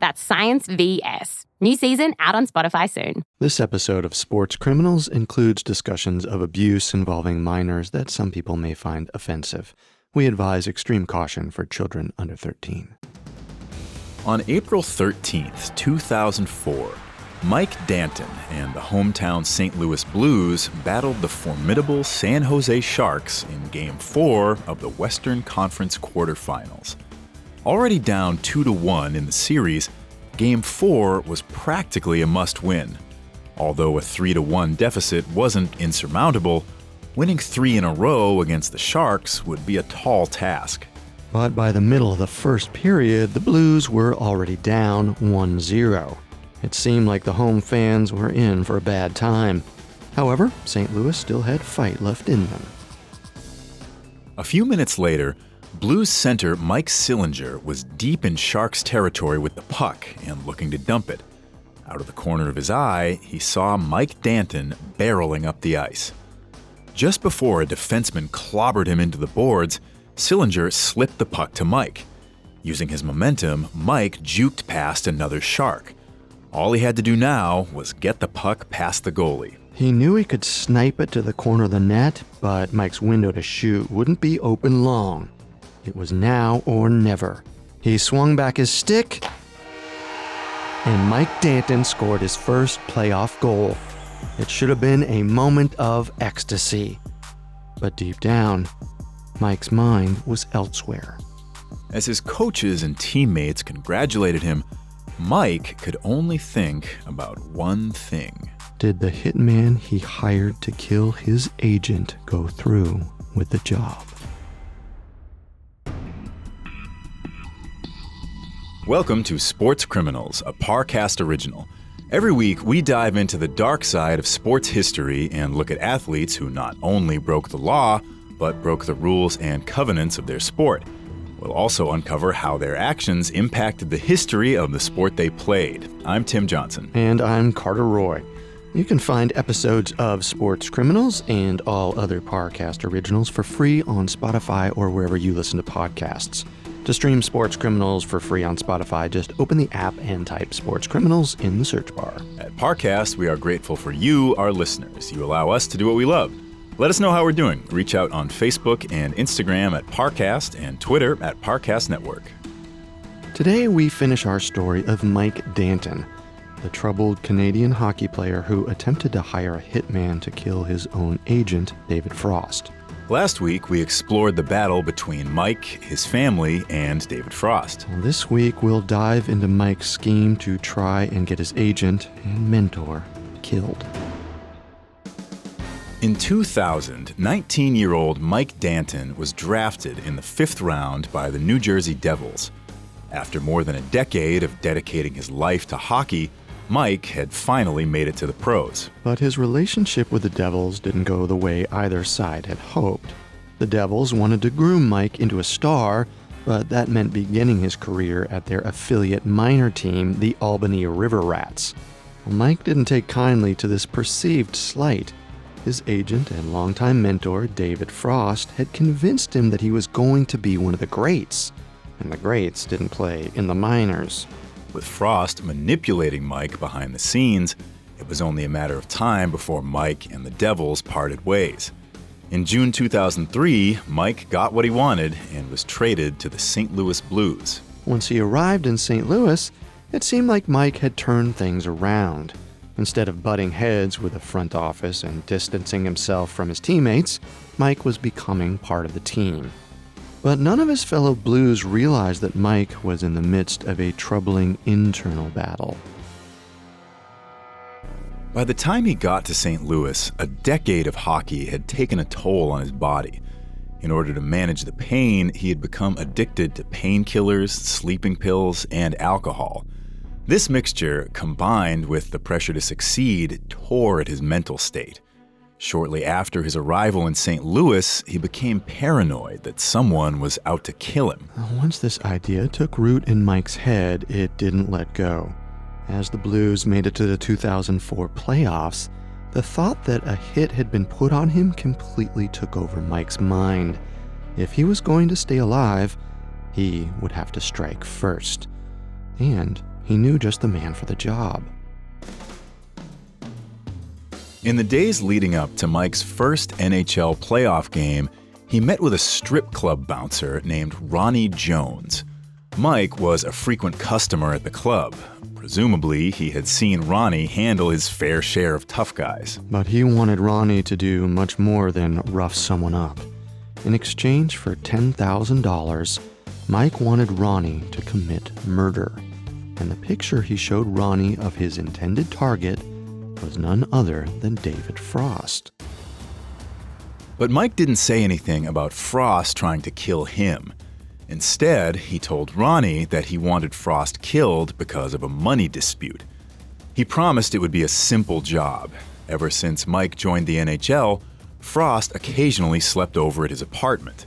That's Science VS. New season out on Spotify soon. This episode of Sports Criminals includes discussions of abuse involving minors that some people may find offensive. We advise extreme caution for children under 13. On April 13th, 2004, Mike Danton and the hometown St. Louis Blues battled the formidable San Jose Sharks in Game 4 of the Western Conference quarterfinals. Already down 2 to 1 in the series, Game 4 was practically a must win. Although a 3 to 1 deficit wasn't insurmountable, winning three in a row against the Sharks would be a tall task. But by the middle of the first period, the Blues were already down 1 0. It seemed like the home fans were in for a bad time. However, St. Louis still had fight left in them. A few minutes later, Blues center Mike Sillinger was deep in Sharks territory with the puck and looking to dump it. Out of the corner of his eye, he saw Mike Danton barreling up the ice. Just before a defenseman clobbered him into the boards, Sillinger slipped the puck to Mike. Using his momentum, Mike juked past another Shark. All he had to do now was get the puck past the goalie. He knew he could snipe it to the corner of the net, but Mike's window to shoot wouldn't be open long. It was now or never. He swung back his stick, and Mike Danton scored his first playoff goal. It should have been a moment of ecstasy. But deep down, Mike's mind was elsewhere. As his coaches and teammates congratulated him, Mike could only think about one thing. Did the hitman he hired to kill his agent go through with the job? Welcome to Sports Criminals, a Parcast original. Every week, we dive into the dark side of sports history and look at athletes who not only broke the law, but broke the rules and covenants of their sport. We'll also uncover how their actions impacted the history of the sport they played. I'm Tim Johnson. And I'm Carter Roy. You can find episodes of Sports Criminals and all other Parcast originals for free on Spotify or wherever you listen to podcasts. To stream Sports Criminals for free on Spotify, just open the app and type Sports Criminals in the search bar. At Parcast, we are grateful for you, our listeners. You allow us to do what we love. Let us know how we're doing. Reach out on Facebook and Instagram at Parcast and Twitter at Parcast Network. Today, we finish our story of Mike Danton, the troubled Canadian hockey player who attempted to hire a hitman to kill his own agent, David Frost. Last week, we explored the battle between Mike, his family, and David Frost. This week, we'll dive into Mike's scheme to try and get his agent and mentor killed. In 2000, 19 year old Mike Danton was drafted in the fifth round by the New Jersey Devils. After more than a decade of dedicating his life to hockey, Mike had finally made it to the pros. But his relationship with the Devils didn't go the way either side had hoped. The Devils wanted to groom Mike into a star, but that meant beginning his career at their affiliate minor team, the Albany River Rats. Mike didn't take kindly to this perceived slight. His agent and longtime mentor, David Frost, had convinced him that he was going to be one of the greats, and the greats didn't play in the minors. With Frost manipulating Mike behind the scenes, it was only a matter of time before Mike and the Devils parted ways. In June 2003, Mike got what he wanted and was traded to the St. Louis Blues. Once he arrived in St. Louis, it seemed like Mike had turned things around. Instead of butting heads with the front office and distancing himself from his teammates, Mike was becoming part of the team. But none of his fellow Blues realized that Mike was in the midst of a troubling internal battle. By the time he got to St. Louis, a decade of hockey had taken a toll on his body. In order to manage the pain, he had become addicted to painkillers, sleeping pills, and alcohol. This mixture, combined with the pressure to succeed, tore at his mental state. Shortly after his arrival in St. Louis, he became paranoid that someone was out to kill him. Once this idea took root in Mike's head, it didn't let go. As the Blues made it to the 2004 playoffs, the thought that a hit had been put on him completely took over Mike's mind. If he was going to stay alive, he would have to strike first. And he knew just the man for the job. In the days leading up to Mike's first NHL playoff game, he met with a strip club bouncer named Ronnie Jones. Mike was a frequent customer at the club. Presumably, he had seen Ronnie handle his fair share of tough guys. But he wanted Ronnie to do much more than rough someone up. In exchange for $10,000, Mike wanted Ronnie to commit murder. And the picture he showed Ronnie of his intended target was none other than David Frost. But Mike didn't say anything about Frost trying to kill him. Instead, he told Ronnie that he wanted Frost killed because of a money dispute. He promised it would be a simple job. Ever since Mike joined the NHL, Frost occasionally slept over at his apartment.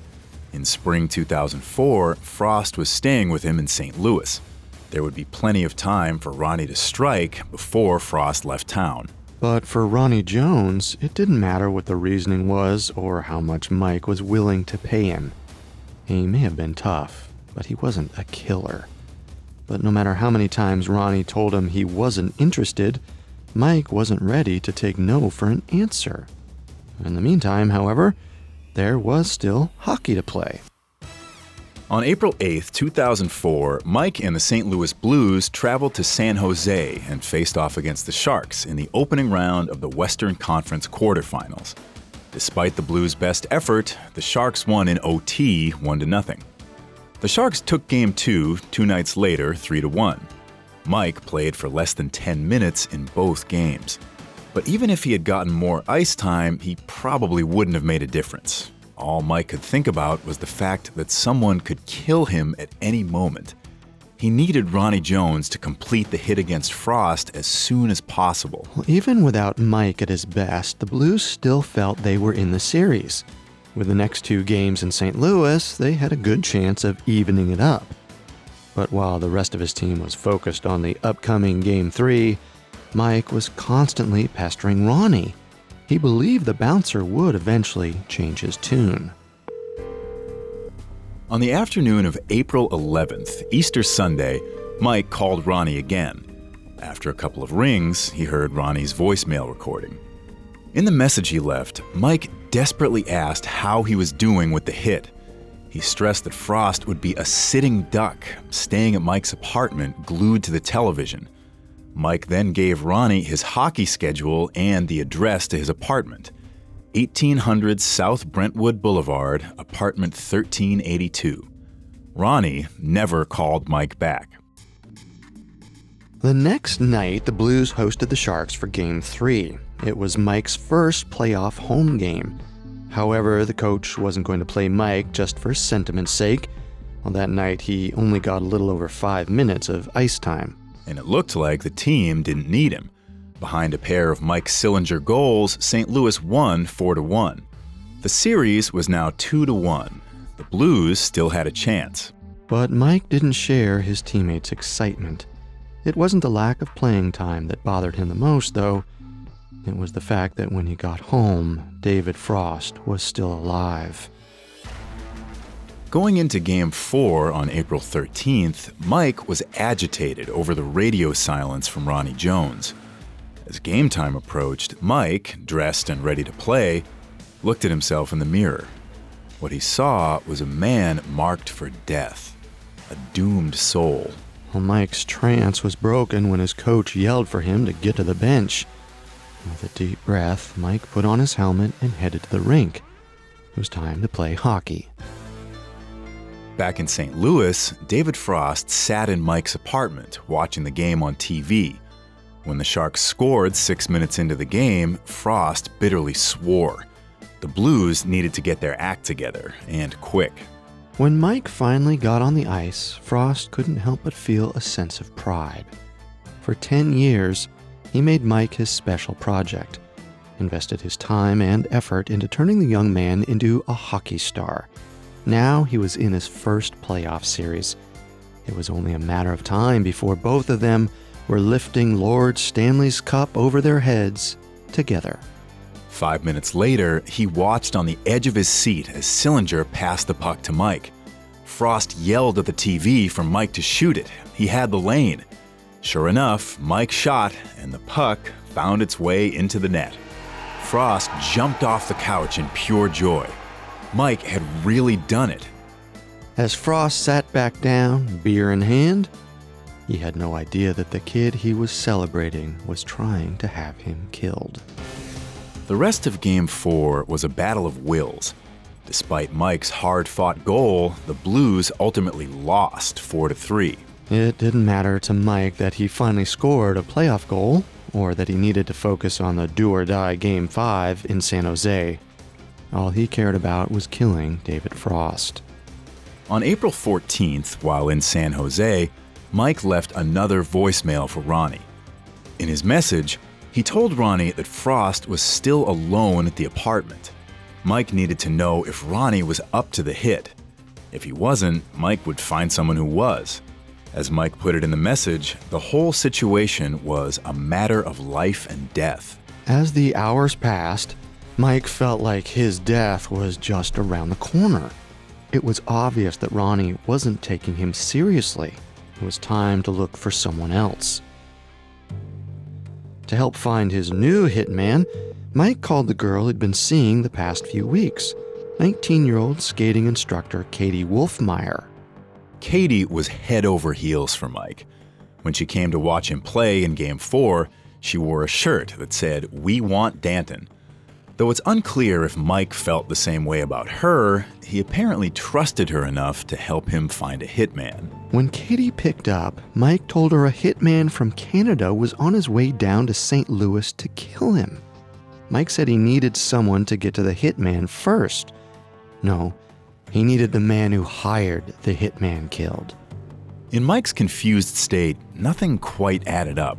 In spring 2004, Frost was staying with him in St. Louis. There would be plenty of time for Ronnie to strike before Frost left town. But for Ronnie Jones, it didn't matter what the reasoning was or how much Mike was willing to pay him. He may have been tough, but he wasn't a killer. But no matter how many times Ronnie told him he wasn't interested, Mike wasn't ready to take no for an answer. In the meantime, however, there was still hockey to play. On April 8, 2004, Mike and the St. Louis Blues traveled to San Jose and faced off against the Sharks in the opening round of the Western Conference quarterfinals. Despite the Blues' best effort, the Sharks won in OT 1 to nothing. The Sharks took game 2 two nights later 3 to 1. Mike played for less than 10 minutes in both games. But even if he had gotten more ice time, he probably wouldn't have made a difference. All Mike could think about was the fact that someone could kill him at any moment. He needed Ronnie Jones to complete the hit against Frost as soon as possible. Well, even without Mike at his best, the Blues still felt they were in the series. With the next two games in St. Louis, they had a good chance of evening it up. But while the rest of his team was focused on the upcoming Game 3, Mike was constantly pestering Ronnie. He believed the bouncer would eventually change his tune. On the afternoon of April 11th, Easter Sunday, Mike called Ronnie again. After a couple of rings, he heard Ronnie's voicemail recording. In the message he left, Mike desperately asked how he was doing with the hit. He stressed that Frost would be a sitting duck, staying at Mike's apartment glued to the television. Mike then gave Ronnie his hockey schedule and the address to his apartment 1800 South Brentwood Boulevard, apartment 1382. Ronnie never called Mike back. The next night, the Blues hosted the Sharks for Game 3. It was Mike's first playoff home game. However, the coach wasn't going to play Mike just for sentiment's sake. On that night, he only got a little over five minutes of ice time and it looked like the team didn't need him. Behind a pair of Mike Sillinger goals, St. Louis won 4 1. The series was now 2 1. The Blues still had a chance. But Mike didn't share his teammates' excitement. It wasn't the lack of playing time that bothered him the most, though. It was the fact that when he got home, David Frost was still alive. Going into Game 4 on April 13th, Mike was agitated over the radio silence from Ronnie Jones. As game time approached, Mike, dressed and ready to play, looked at himself in the mirror. What he saw was a man marked for death, a doomed soul. Well, Mike's trance was broken when his coach yelled for him to get to the bench. With a deep breath, Mike put on his helmet and headed to the rink. It was time to play hockey. Back in St. Louis, David Frost sat in Mike's apartment watching the game on TV. When the Sharks scored six minutes into the game, Frost bitterly swore. The Blues needed to get their act together, and quick. When Mike finally got on the ice, Frost couldn't help but feel a sense of pride. For 10 years, he made Mike his special project, invested his time and effort into turning the young man into a hockey star. Now he was in his first playoff series. It was only a matter of time before both of them were lifting Lord Stanley's Cup over their heads together. Five minutes later, he watched on the edge of his seat as Sillinger passed the puck to Mike. Frost yelled at the TV for Mike to shoot it. He had the lane. Sure enough, Mike shot, and the puck found its way into the net. Frost jumped off the couch in pure joy. Mike had really done it. As Frost sat back down, beer in hand, he had no idea that the kid he was celebrating was trying to have him killed. The rest of Game 4 was a battle of wills. Despite Mike's hard fought goal, the Blues ultimately lost 4 3. It didn't matter to Mike that he finally scored a playoff goal, or that he needed to focus on the do or die Game 5 in San Jose. All he cared about was killing David Frost. On April 14th, while in San Jose, Mike left another voicemail for Ronnie. In his message, he told Ronnie that Frost was still alone at the apartment. Mike needed to know if Ronnie was up to the hit. If he wasn't, Mike would find someone who was. As Mike put it in the message, the whole situation was a matter of life and death. As the hours passed, Mike felt like his death was just around the corner. It was obvious that Ronnie wasn't taking him seriously. It was time to look for someone else. To help find his new hitman, Mike called the girl he'd been seeing the past few weeks 19 year old skating instructor Katie Wolfmeyer. Katie was head over heels for Mike. When she came to watch him play in Game 4, she wore a shirt that said, We want Danton. Though it's unclear if Mike felt the same way about her, he apparently trusted her enough to help him find a hitman. When Katie picked up, Mike told her a hitman from Canada was on his way down to St. Louis to kill him. Mike said he needed someone to get to the hitman first. No, he needed the man who hired the hitman killed. In Mike's confused state, nothing quite added up.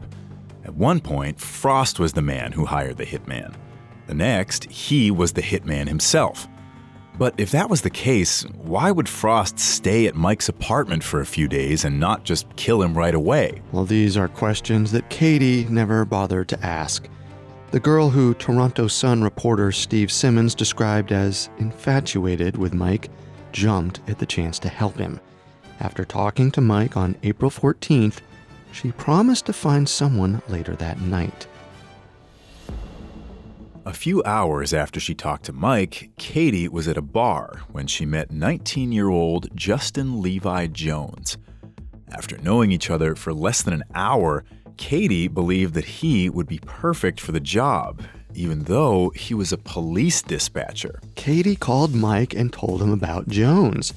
At one point, Frost was the man who hired the hitman. The next, he was the hitman himself. But if that was the case, why would Frost stay at Mike's apartment for a few days and not just kill him right away? Well, these are questions that Katie never bothered to ask. The girl who Toronto Sun reporter Steve Simmons described as infatuated with Mike jumped at the chance to help him. After talking to Mike on April 14th, she promised to find someone later that night. A few hours after she talked to Mike, Katie was at a bar when she met 19 year old Justin Levi Jones. After knowing each other for less than an hour, Katie believed that he would be perfect for the job, even though he was a police dispatcher. Katie called Mike and told him about Jones.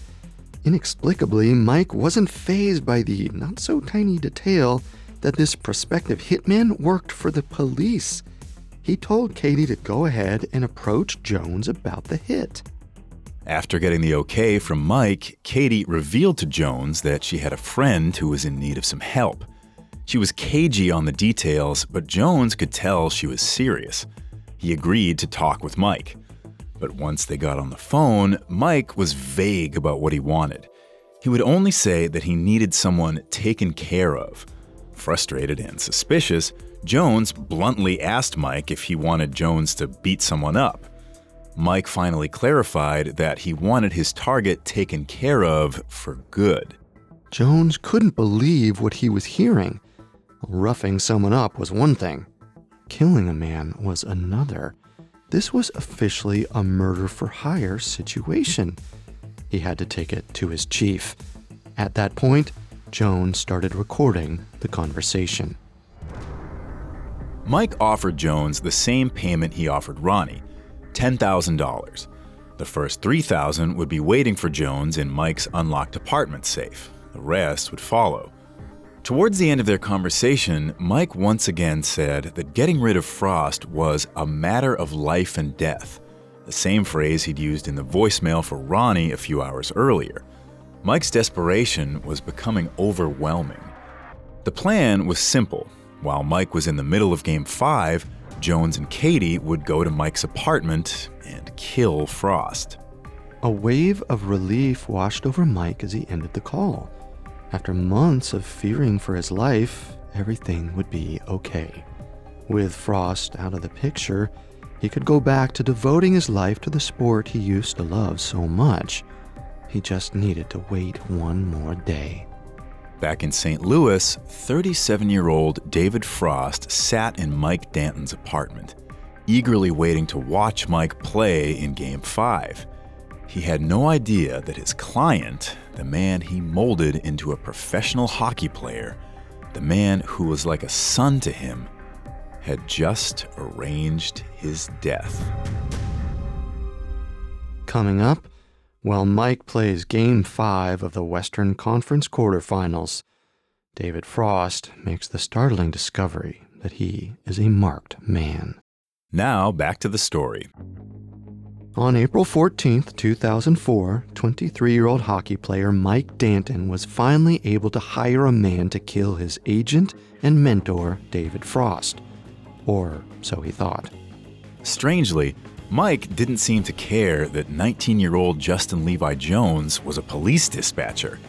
Inexplicably, Mike wasn't fazed by the not so tiny detail that this prospective hitman worked for the police he told Katie to go ahead and approach Jones about the hit. After getting the okay from Mike, Katie revealed to Jones that she had a friend who was in need of some help. She was cagey on the details, but Jones could tell she was serious. He agreed to talk with Mike. But once they got on the phone, Mike was vague about what he wanted. He would only say that he needed someone taken care of. Frustrated and suspicious, Jones bluntly asked Mike if he wanted Jones to beat someone up. Mike finally clarified that he wanted his target taken care of for good. Jones couldn't believe what he was hearing. Roughing someone up was one thing, killing a man was another. This was officially a murder for hire situation. He had to take it to his chief. At that point, Jones started recording the conversation. Mike offered Jones the same payment he offered Ronnie $10,000. The first 3000 would be waiting for Jones in Mike's unlocked apartment safe. The rest would follow. Towards the end of their conversation, Mike once again said that getting rid of Frost was a matter of life and death, the same phrase he'd used in the voicemail for Ronnie a few hours earlier. Mike's desperation was becoming overwhelming. The plan was simple. While Mike was in the middle of Game 5, Jones and Katie would go to Mike's apartment and kill Frost. A wave of relief washed over Mike as he ended the call. After months of fearing for his life, everything would be okay. With Frost out of the picture, he could go back to devoting his life to the sport he used to love so much. He just needed to wait one more day. Back in St. Louis, 37 year old David Frost sat in Mike Danton's apartment, eagerly waiting to watch Mike play in Game 5. He had no idea that his client, the man he molded into a professional hockey player, the man who was like a son to him, had just arranged his death. Coming up, while Mike plays Game 5 of the Western Conference quarterfinals, David Frost makes the startling discovery that he is a marked man. Now, back to the story. On April 14, 2004, 23 year old hockey player Mike Danton was finally able to hire a man to kill his agent and mentor, David Frost. Or so he thought. Strangely, Mike didn't seem to care that 19 year old Justin Levi Jones was a police dispatcher.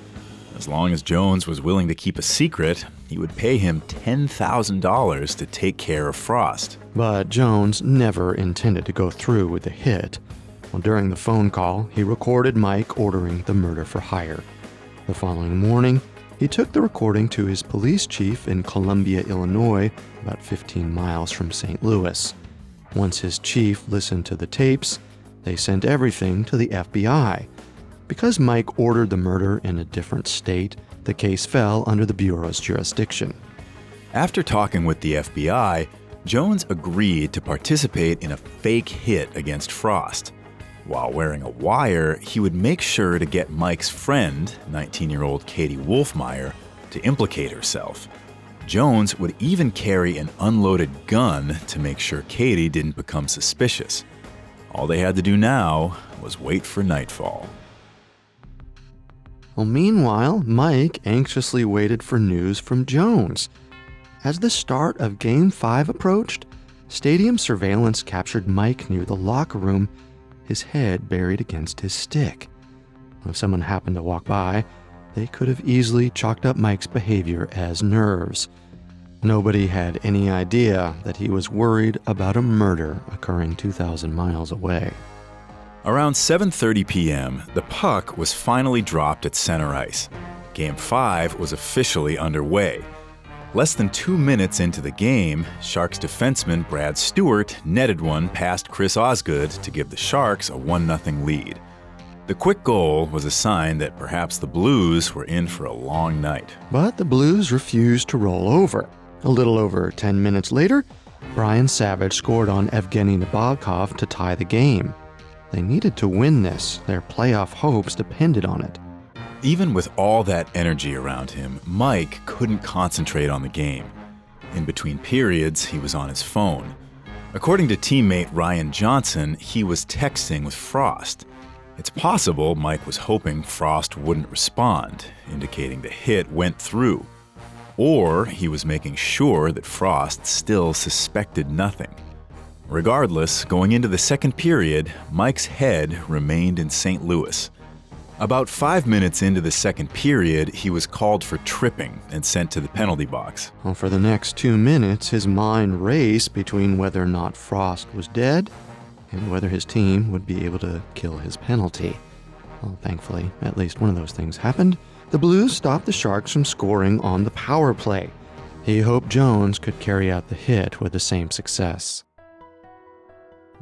As long as Jones was willing to keep a secret, he would pay him $10,000 to take care of Frost. But Jones never intended to go through with the hit. Well, during the phone call, he recorded Mike ordering the murder for hire. The following morning, he took the recording to his police chief in Columbia, Illinois, about 15 miles from St. Louis. Once his chief listened to the tapes, they sent everything to the FBI. Because Mike ordered the murder in a different state, the case fell under the Bureau's jurisdiction. After talking with the FBI, Jones agreed to participate in a fake hit against Frost. While wearing a wire, he would make sure to get Mike's friend, 19 year old Katie Wolfmeyer, to implicate herself. Jones would even carry an unloaded gun to make sure Katie didn't become suspicious. All they had to do now was wait for nightfall. Well, meanwhile, Mike anxiously waited for news from Jones. As the start of Game 5 approached, stadium surveillance captured Mike near the locker room his head buried against his stick. If someone happened to walk by, they could have easily chalked up Mike's behavior as nerves. Nobody had any idea that he was worried about a murder occurring 2,000 miles away. Around 7:30 p.m., the puck was finally dropped at center ice. Game 5 was officially underway. Less than two minutes into the game, Sharks defenseman Brad Stuart netted one past Chris Osgood to give the Sharks a 1 0 lead. The quick goal was a sign that perhaps the Blues were in for a long night. But the Blues refused to roll over. A little over 10 minutes later, Brian Savage scored on Evgeny Nabokov to tie the game. They needed to win this, their playoff hopes depended on it. Even with all that energy around him, Mike couldn't concentrate on the game. In between periods, he was on his phone. According to teammate Ryan Johnson, he was texting with Frost. It's possible Mike was hoping Frost wouldn't respond, indicating the hit went through. Or he was making sure that Frost still suspected nothing. Regardless, going into the second period, Mike's head remained in St. Louis. About five minutes into the second period, he was called for tripping and sent to the penalty box. Well, for the next two minutes, his mind raced between whether or not Frost was dead and whether his team would be able to kill his penalty. Well, thankfully, at least one of those things happened. The Blues stopped the Sharks from scoring on the power play. He hoped Jones could carry out the hit with the same success.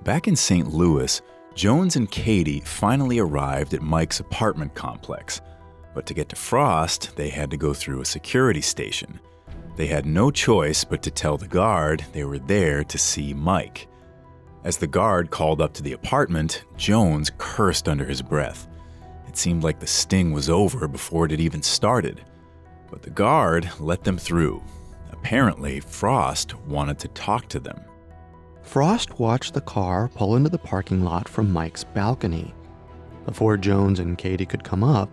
Back in St. Louis, Jones and Katie finally arrived at Mike's apartment complex. But to get to Frost, they had to go through a security station. They had no choice but to tell the guard they were there to see Mike. As the guard called up to the apartment, Jones cursed under his breath. It seemed like the sting was over before it had even started. But the guard let them through. Apparently, Frost wanted to talk to them. Frost watched the car pull into the parking lot from Mike's balcony. Before Jones and Katie could come up,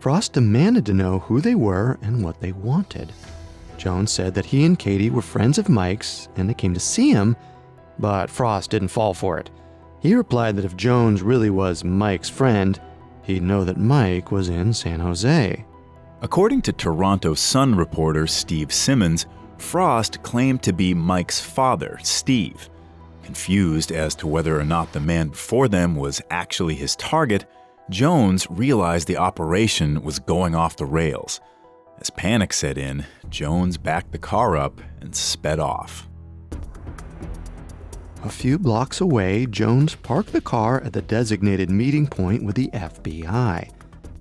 Frost demanded to know who they were and what they wanted. Jones said that he and Katie were friends of Mike's and they came to see him, but Frost didn't fall for it. He replied that if Jones really was Mike's friend, he'd know that Mike was in San Jose. According to Toronto Sun reporter Steve Simmons, Frost claimed to be Mike's father, Steve. Confused as to whether or not the man before them was actually his target, Jones realized the operation was going off the rails. As panic set in, Jones backed the car up and sped off. A few blocks away, Jones parked the car at the designated meeting point with the FBI.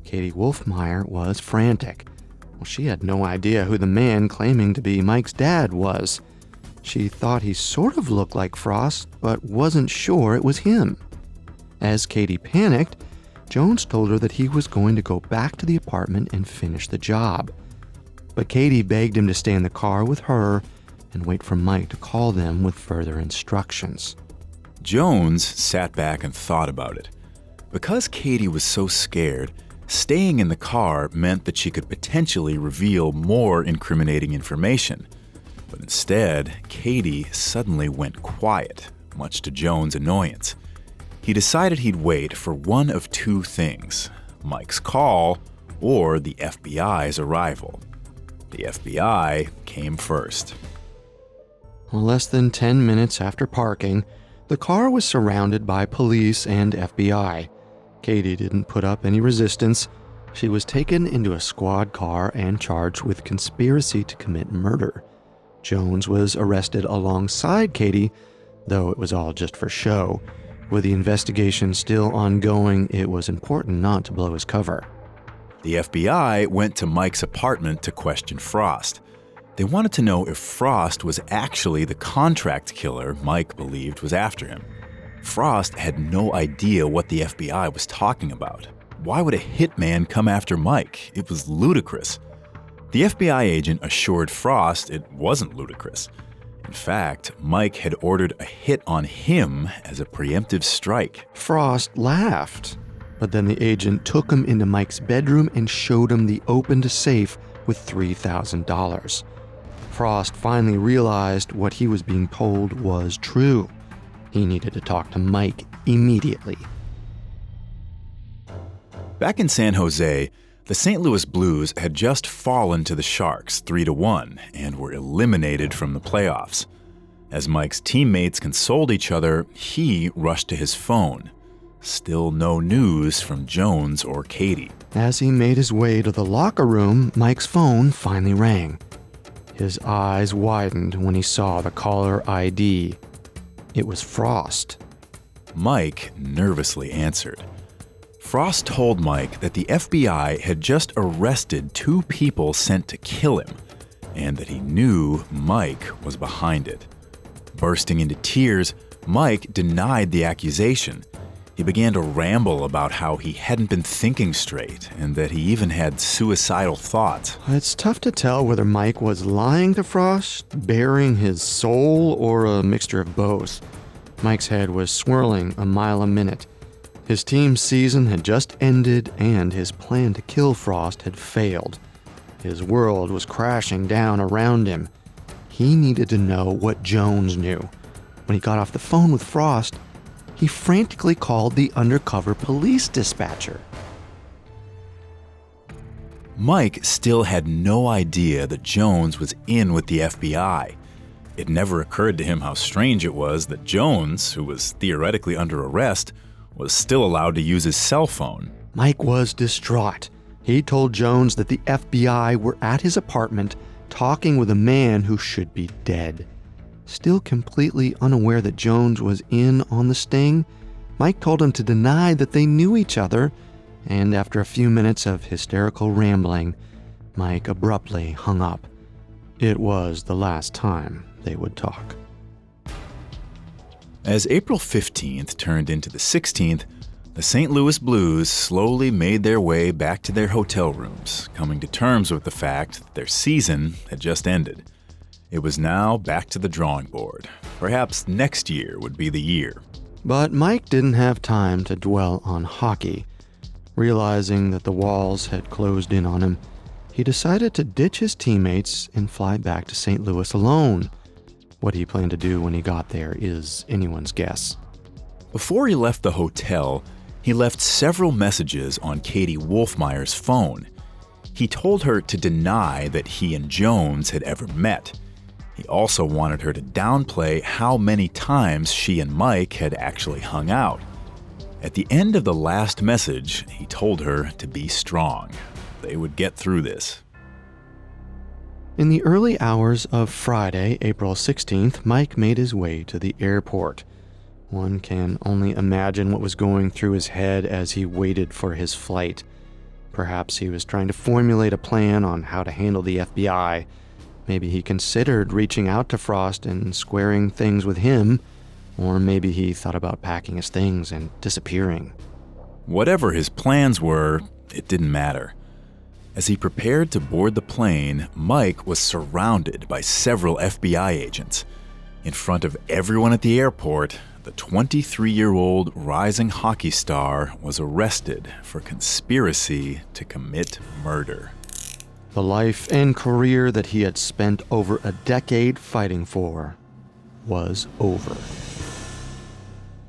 Katie Wolfmeyer was frantic. Well, she had no idea who the man claiming to be Mike's dad was. She thought he sort of looked like Frost, but wasn't sure it was him. As Katie panicked, Jones told her that he was going to go back to the apartment and finish the job. But Katie begged him to stay in the car with her and wait for Mike to call them with further instructions. Jones sat back and thought about it. Because Katie was so scared, staying in the car meant that she could potentially reveal more incriminating information. But instead, Katie suddenly went quiet, much to Jones' annoyance. He decided he'd wait for one of two things Mike's call or the FBI's arrival. The FBI came first. Less than 10 minutes after parking, the car was surrounded by police and FBI. Katie didn't put up any resistance. She was taken into a squad car and charged with conspiracy to commit murder. Jones was arrested alongside Katie, though it was all just for show. With the investigation still ongoing, it was important not to blow his cover. The FBI went to Mike's apartment to question Frost. They wanted to know if Frost was actually the contract killer Mike believed was after him. Frost had no idea what the FBI was talking about. Why would a hitman come after Mike? It was ludicrous. The FBI agent assured Frost it wasn't ludicrous. In fact, Mike had ordered a hit on him as a preemptive strike. Frost laughed, but then the agent took him into Mike's bedroom and showed him the opened safe with $3,000. Frost finally realized what he was being told was true. He needed to talk to Mike immediately. Back in San Jose, the St. Louis Blues had just fallen to the Sharks 3 to 1 and were eliminated from the playoffs. As Mike's teammates consoled each other, he rushed to his phone. Still no news from Jones or Katie. As he made his way to the locker room, Mike's phone finally rang. His eyes widened when he saw the caller ID. It was Frost. Mike nervously answered. Frost told Mike that the FBI had just arrested two people sent to kill him, and that he knew Mike was behind it. Bursting into tears, Mike denied the accusation he began to ramble about how he hadn't been thinking straight and that he even had suicidal thoughts. It's tough to tell whether Mike was lying to Frost, baring his soul, or a mixture of both. Mike's head was swirling a mile a minute. His team's season had just ended, and his plan to kill Frost had failed. His world was crashing down around him. He needed to know what Jones knew. When he got off the phone with Frost, he frantically called the undercover police dispatcher. Mike still had no idea that Jones was in with the FBI. It never occurred to him how strange it was that Jones, who was theoretically under arrest, was still allowed to use his cell phone. Mike was distraught. He told Jones that the FBI were at his apartment talking with a man who should be dead. Still completely unaware that Jones was in on the sting, Mike told him to deny that they knew each other, and after a few minutes of hysterical rambling, Mike abruptly hung up. It was the last time they would talk. As April 15th turned into the 16th, the St. Louis Blues slowly made their way back to their hotel rooms, coming to terms with the fact that their season had just ended. It was now back to the drawing board. Perhaps next year would be the year. But Mike didn't have time to dwell on hockey. Realizing that the walls had closed in on him, he decided to ditch his teammates and fly back to St. Louis alone. What he planned to do when he got there is anyone's guess. Before he left the hotel, he left several messages on Katie Wolfmeyer's phone. He told her to deny that he and Jones had ever met. He also wanted her to downplay how many times she and Mike had actually hung out. At the end of the last message, he told her to be strong. They would get through this. In the early hours of Friday, April 16th, Mike made his way to the airport. One can only imagine what was going through his head as he waited for his flight. Perhaps he was trying to formulate a plan on how to handle the FBI. Maybe he considered reaching out to Frost and squaring things with him, or maybe he thought about packing his things and disappearing. Whatever his plans were, it didn't matter. As he prepared to board the plane, Mike was surrounded by several FBI agents. In front of everyone at the airport, the 23 year old rising hockey star was arrested for conspiracy to commit murder. The life and career that he had spent over a decade fighting for was over.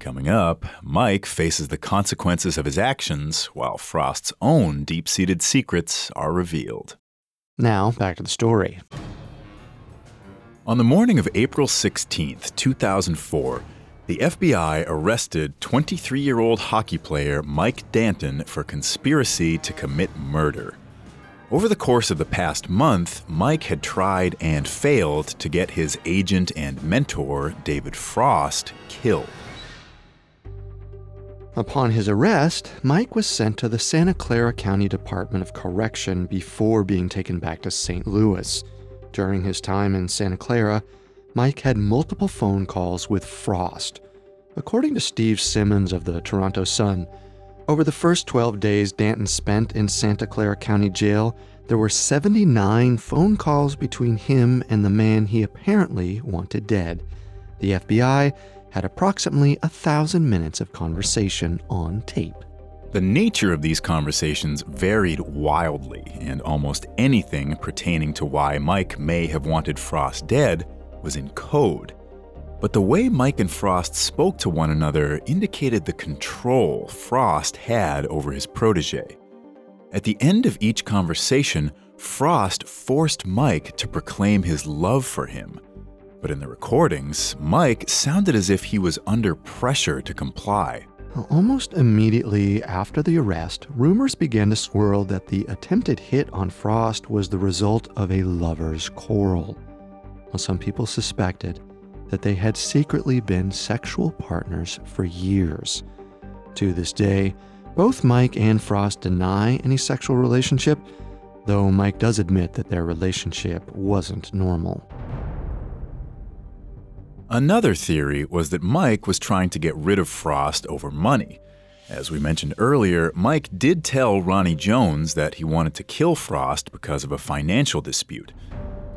Coming up, Mike faces the consequences of his actions while Frost's own deep seated secrets are revealed. Now, back to the story. On the morning of April 16, 2004, the FBI arrested 23 year old hockey player Mike Danton for conspiracy to commit murder. Over the course of the past month, Mike had tried and failed to get his agent and mentor, David Frost, killed. Upon his arrest, Mike was sent to the Santa Clara County Department of Correction before being taken back to St. Louis. During his time in Santa Clara, Mike had multiple phone calls with Frost. According to Steve Simmons of the Toronto Sun, over the first 12 days Danton spent in Santa Clara County Jail, there were 79 phone calls between him and the man he apparently wanted dead. The FBI had approximately a thousand minutes of conversation on tape. The nature of these conversations varied wildly, and almost anything pertaining to why Mike may have wanted Frost dead was in code. But the way Mike and Frost spoke to one another indicated the control Frost had over his protege. At the end of each conversation, Frost forced Mike to proclaim his love for him. But in the recordings, Mike sounded as if he was under pressure to comply. Almost immediately after the arrest, rumors began to swirl that the attempted hit on Frost was the result of a lover's quarrel. Well, some people suspected that they had secretly been sexual partners for years. To this day, both Mike and Frost deny any sexual relationship, though Mike does admit that their relationship wasn't normal. Another theory was that Mike was trying to get rid of Frost over money. As we mentioned earlier, Mike did tell Ronnie Jones that he wanted to kill Frost because of a financial dispute.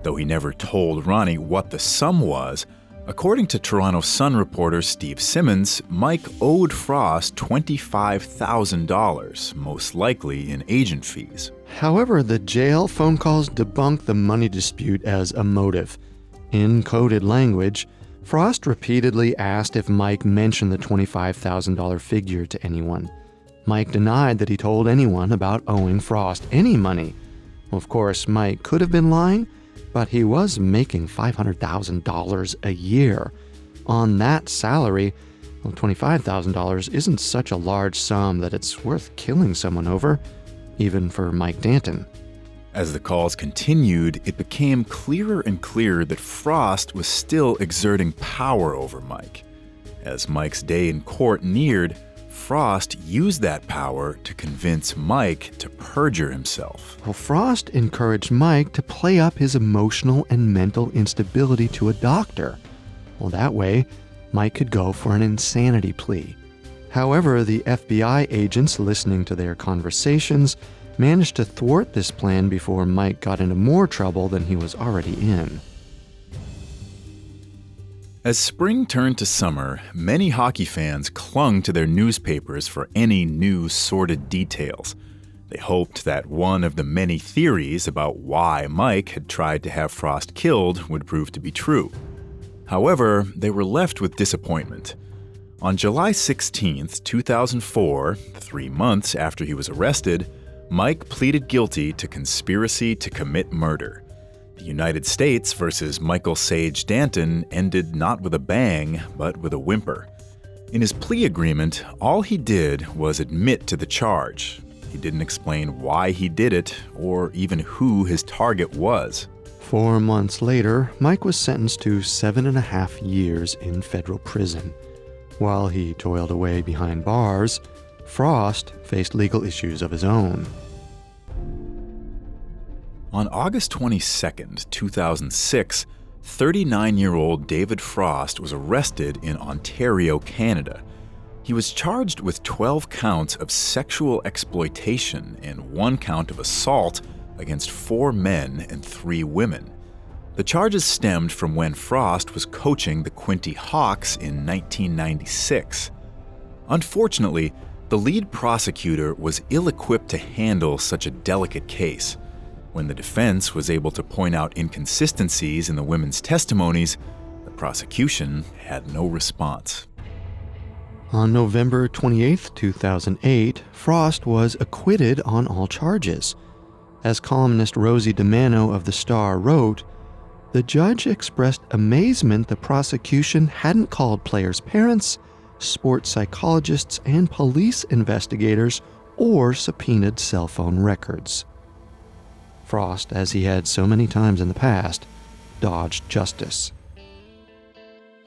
Though he never told Ronnie what the sum was, according to Toronto Sun reporter Steve Simmons, Mike owed Frost $25,000, most likely in agent fees. However, the jail phone calls debunk the money dispute as a motive. In coded language, Frost repeatedly asked if Mike mentioned the $25,000 figure to anyone. Mike denied that he told anyone about owing Frost any money. Of course, Mike could have been lying, but he was making $500,000 a year. On that salary, well, $25,000 isn't such a large sum that it's worth killing someone over, even for Mike Danton. As the calls continued, it became clearer and clearer that Frost was still exerting power over Mike. As Mike's day in court neared, Frost used that power to convince Mike to perjure himself. Well, Frost encouraged Mike to play up his emotional and mental instability to a doctor. Well, that way, Mike could go for an insanity plea. However, the FBI agents listening to their conversations managed to thwart this plan before Mike got into more trouble than he was already in. As spring turned to summer, many hockey fans clung to their newspapers for any new sordid details. They hoped that one of the many theories about why Mike had tried to have Frost killed would prove to be true. However, they were left with disappointment. On July 16, 2004, three months after he was arrested, Mike pleaded guilty to conspiracy to commit murder. The United States versus Michael Sage Danton ended not with a bang, but with a whimper. In his plea agreement, all he did was admit to the charge. He didn't explain why he did it or even who his target was. Four months later, Mike was sentenced to seven and a half years in federal prison. While he toiled away behind bars, Frost faced legal issues of his own. On August 22, 2006, 39 year old David Frost was arrested in Ontario, Canada. He was charged with 12 counts of sexual exploitation and one count of assault against four men and three women. The charges stemmed from when Frost was coaching the Quinte Hawks in 1996. Unfortunately, the lead prosecutor was ill equipped to handle such a delicate case. When the defense was able to point out inconsistencies in the women's testimonies, the prosecution had no response. On November 28, 2008, Frost was acquitted on all charges. As columnist Rosie DiManno of The Star wrote, the judge expressed amazement the prosecution hadn't called players' parents, sports psychologists, and police investigators or subpoenaed cell phone records. Frost, as he had so many times in the past, dodged justice.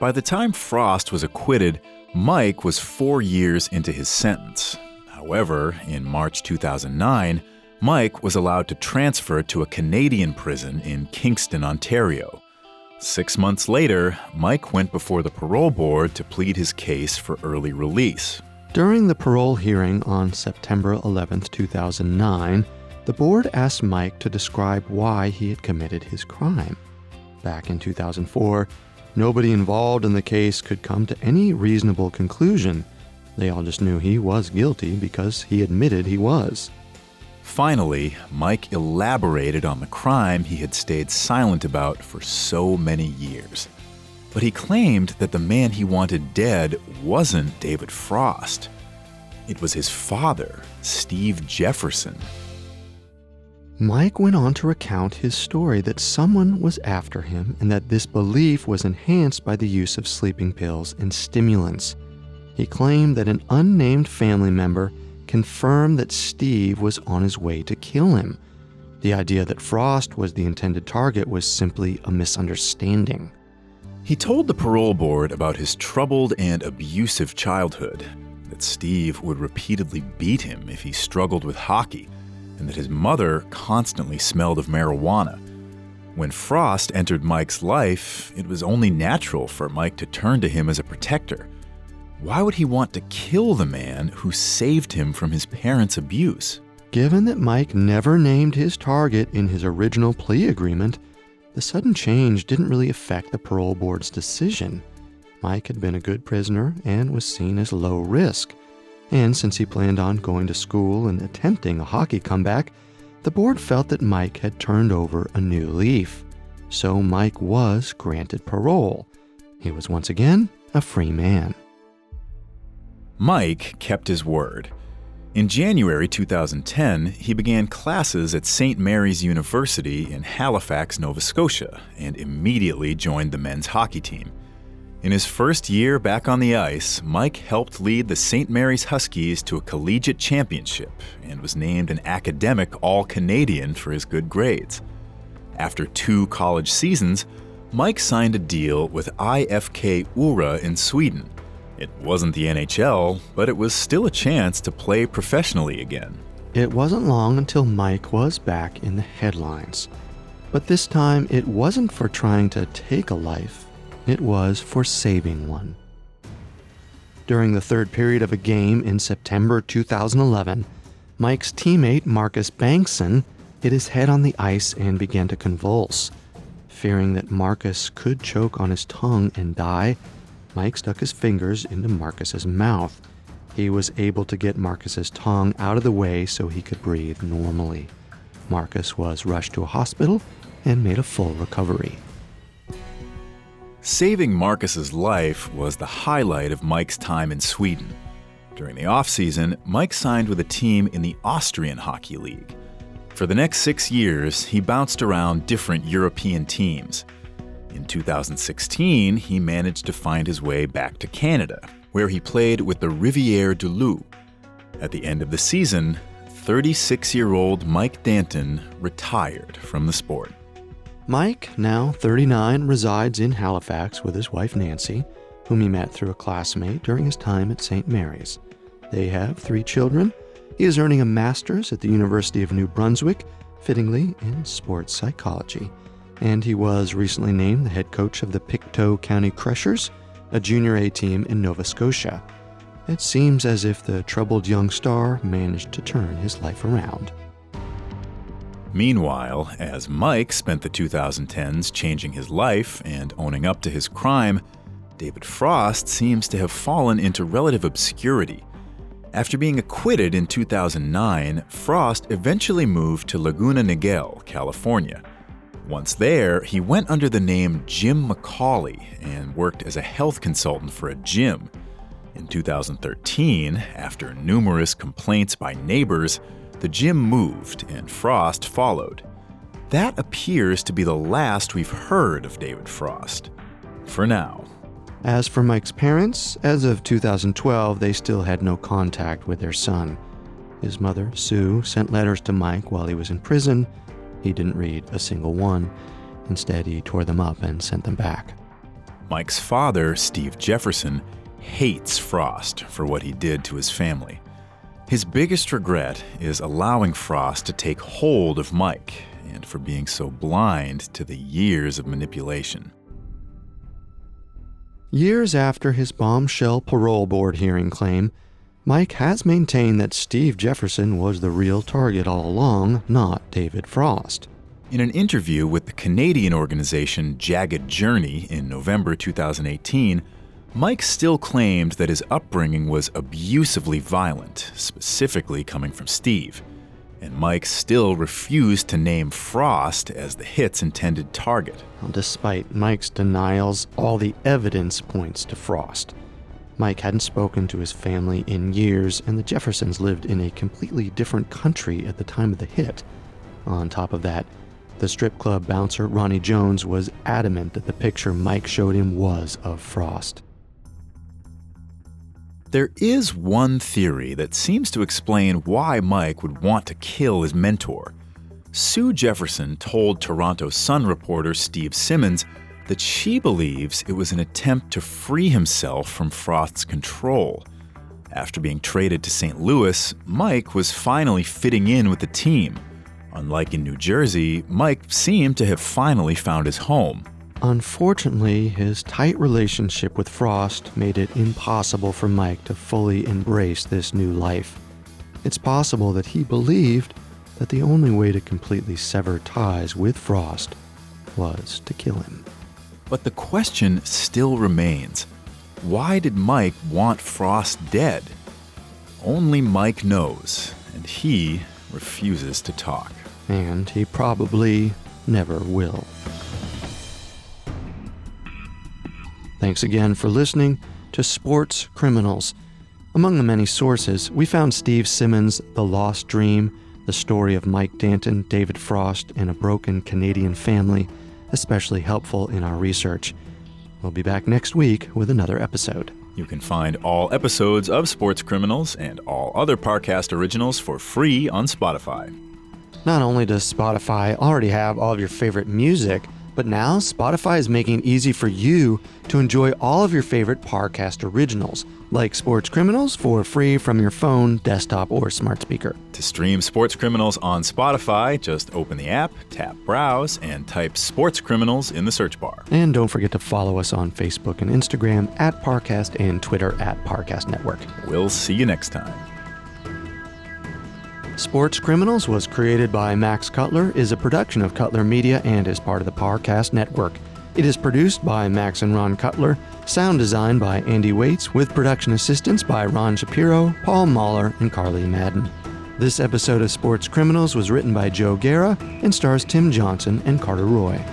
By the time Frost was acquitted, Mike was four years into his sentence. However, in March 2009, Mike was allowed to transfer to a Canadian prison in Kingston, Ontario. Six months later, Mike went before the parole board to plead his case for early release. During the parole hearing on September 11, 2009, the board asked Mike to describe why he had committed his crime. Back in 2004, Nobody involved in the case could come to any reasonable conclusion. They all just knew he was guilty because he admitted he was. Finally, Mike elaborated on the crime he had stayed silent about for so many years. But he claimed that the man he wanted dead wasn't David Frost. It was his father, Steve Jefferson. Mike went on to recount his story that someone was after him and that this belief was enhanced by the use of sleeping pills and stimulants. He claimed that an unnamed family member confirmed that Steve was on his way to kill him. The idea that Frost was the intended target was simply a misunderstanding. He told the parole board about his troubled and abusive childhood, that Steve would repeatedly beat him if he struggled with hockey and that his mother constantly smelled of marijuana. When Frost entered Mike's life, it was only natural for Mike to turn to him as a protector. Why would he want to kill the man who saved him from his parents' abuse? Given that Mike never named his target in his original plea agreement, the sudden change didn't really affect the parole board's decision. Mike had been a good prisoner and was seen as low risk. And since he planned on going to school and attempting a hockey comeback, the board felt that Mike had turned over a new leaf. So Mike was granted parole. He was once again a free man. Mike kept his word. In January 2010, he began classes at St. Mary's University in Halifax, Nova Scotia, and immediately joined the men's hockey team. In his first year back on the ice, Mike helped lead the St. Mary's Huskies to a collegiate championship and was named an academic All Canadian for his good grades. After two college seasons, Mike signed a deal with IFK Ura in Sweden. It wasn't the NHL, but it was still a chance to play professionally again. It wasn't long until Mike was back in the headlines. But this time, it wasn't for trying to take a life, it was for saving one. During the third period of a game in September 2011, Mike's teammate Marcus Bengtsson hit his head on the ice and began to convulse. Fearing that Marcus could choke on his tongue and die, Mike stuck his fingers into Marcus's mouth. he was able to get Marcus's tongue out of the way so he could breathe normally. Marcus was rushed to a hospital and made a full recovery. Saving Marcus's life was the highlight of Mike's time in Sweden. During the offseason, Mike signed with a team in the Austrian Hockey League. For the next six years, he bounced around different European teams. In 2016, he managed to find his way back to Canada, where he played with the Rivière du Loup. At the end of the season, 36 year old Mike Danton retired from the sport. Mike, now 39, resides in Halifax with his wife Nancy, whom he met through a classmate during his time at St. Mary's. They have three children. He is earning a master's at the University of New Brunswick, fittingly in sports psychology. And he was recently named the head coach of the Pictou County Crushers, a junior A team in Nova Scotia. It seems as if the troubled young star managed to turn his life around. Meanwhile, as Mike spent the 2010s changing his life and owning up to his crime, David Frost seems to have fallen into relative obscurity. After being acquitted in 2009, Frost eventually moved to Laguna Niguel, California. Once there, he went under the name Jim McCauley and worked as a health consultant for a gym. In 2013, after numerous complaints by neighbors, the gym moved and Frost followed. That appears to be the last we've heard of David Frost. For now. As for Mike's parents, as of 2012, they still had no contact with their son. His mother, Sue, sent letters to Mike while he was in prison. He didn't read a single one. Instead, he tore them up and sent them back. Mike's father, Steve Jefferson, hates Frost for what he did to his family. His biggest regret is allowing Frost to take hold of Mike and for being so blind to the years of manipulation. Years after his bombshell parole board hearing claim, Mike has maintained that Steve Jefferson was the real target all along, not David Frost. In an interview with the Canadian organization Jagged Journey in November 2018, Mike still claimed that his upbringing was abusively violent, specifically coming from Steve. And Mike still refused to name Frost as the hit's intended target. Despite Mike's denials, all the evidence points to Frost. Mike hadn't spoken to his family in years, and the Jeffersons lived in a completely different country at the time of the hit. On top of that, the strip club bouncer Ronnie Jones was adamant that the picture Mike showed him was of Frost. There is one theory that seems to explain why Mike would want to kill his mentor. Sue Jefferson told Toronto Sun reporter Steve Simmons that she believes it was an attempt to free himself from Frost's control. After being traded to St. Louis, Mike was finally fitting in with the team. Unlike in New Jersey, Mike seemed to have finally found his home. Unfortunately, his tight relationship with Frost made it impossible for Mike to fully embrace this new life. It's possible that he believed that the only way to completely sever ties with Frost was to kill him. But the question still remains why did Mike want Frost dead? Only Mike knows, and he refuses to talk. And he probably never will. Thanks again for listening to Sports Criminals. Among the many sources, we found Steve Simmons' The Lost Dream, the story of Mike Danton, David Frost, and a broken Canadian family, especially helpful in our research. We'll be back next week with another episode. You can find all episodes of Sports Criminals and all other Parcast originals for free on Spotify. Not only does Spotify already have all of your favorite music, but now Spotify is making it easy for you to enjoy all of your favorite Parcast originals, like Sports Criminals, for free from your phone, desktop, or smart speaker. To stream Sports Criminals on Spotify, just open the app, tap Browse, and type Sports Criminals in the search bar. And don't forget to follow us on Facebook and Instagram at Parcast and Twitter at Parcast Network. We'll see you next time. Sports Criminals was created by Max Cutler, is a production of Cutler Media, and is part of the Parcast Network. It is produced by Max and Ron Cutler, sound design by Andy Waits, with production assistance by Ron Shapiro, Paul Mahler, and Carly Madden. This episode of Sports Criminals was written by Joe Guerra and stars Tim Johnson and Carter Roy.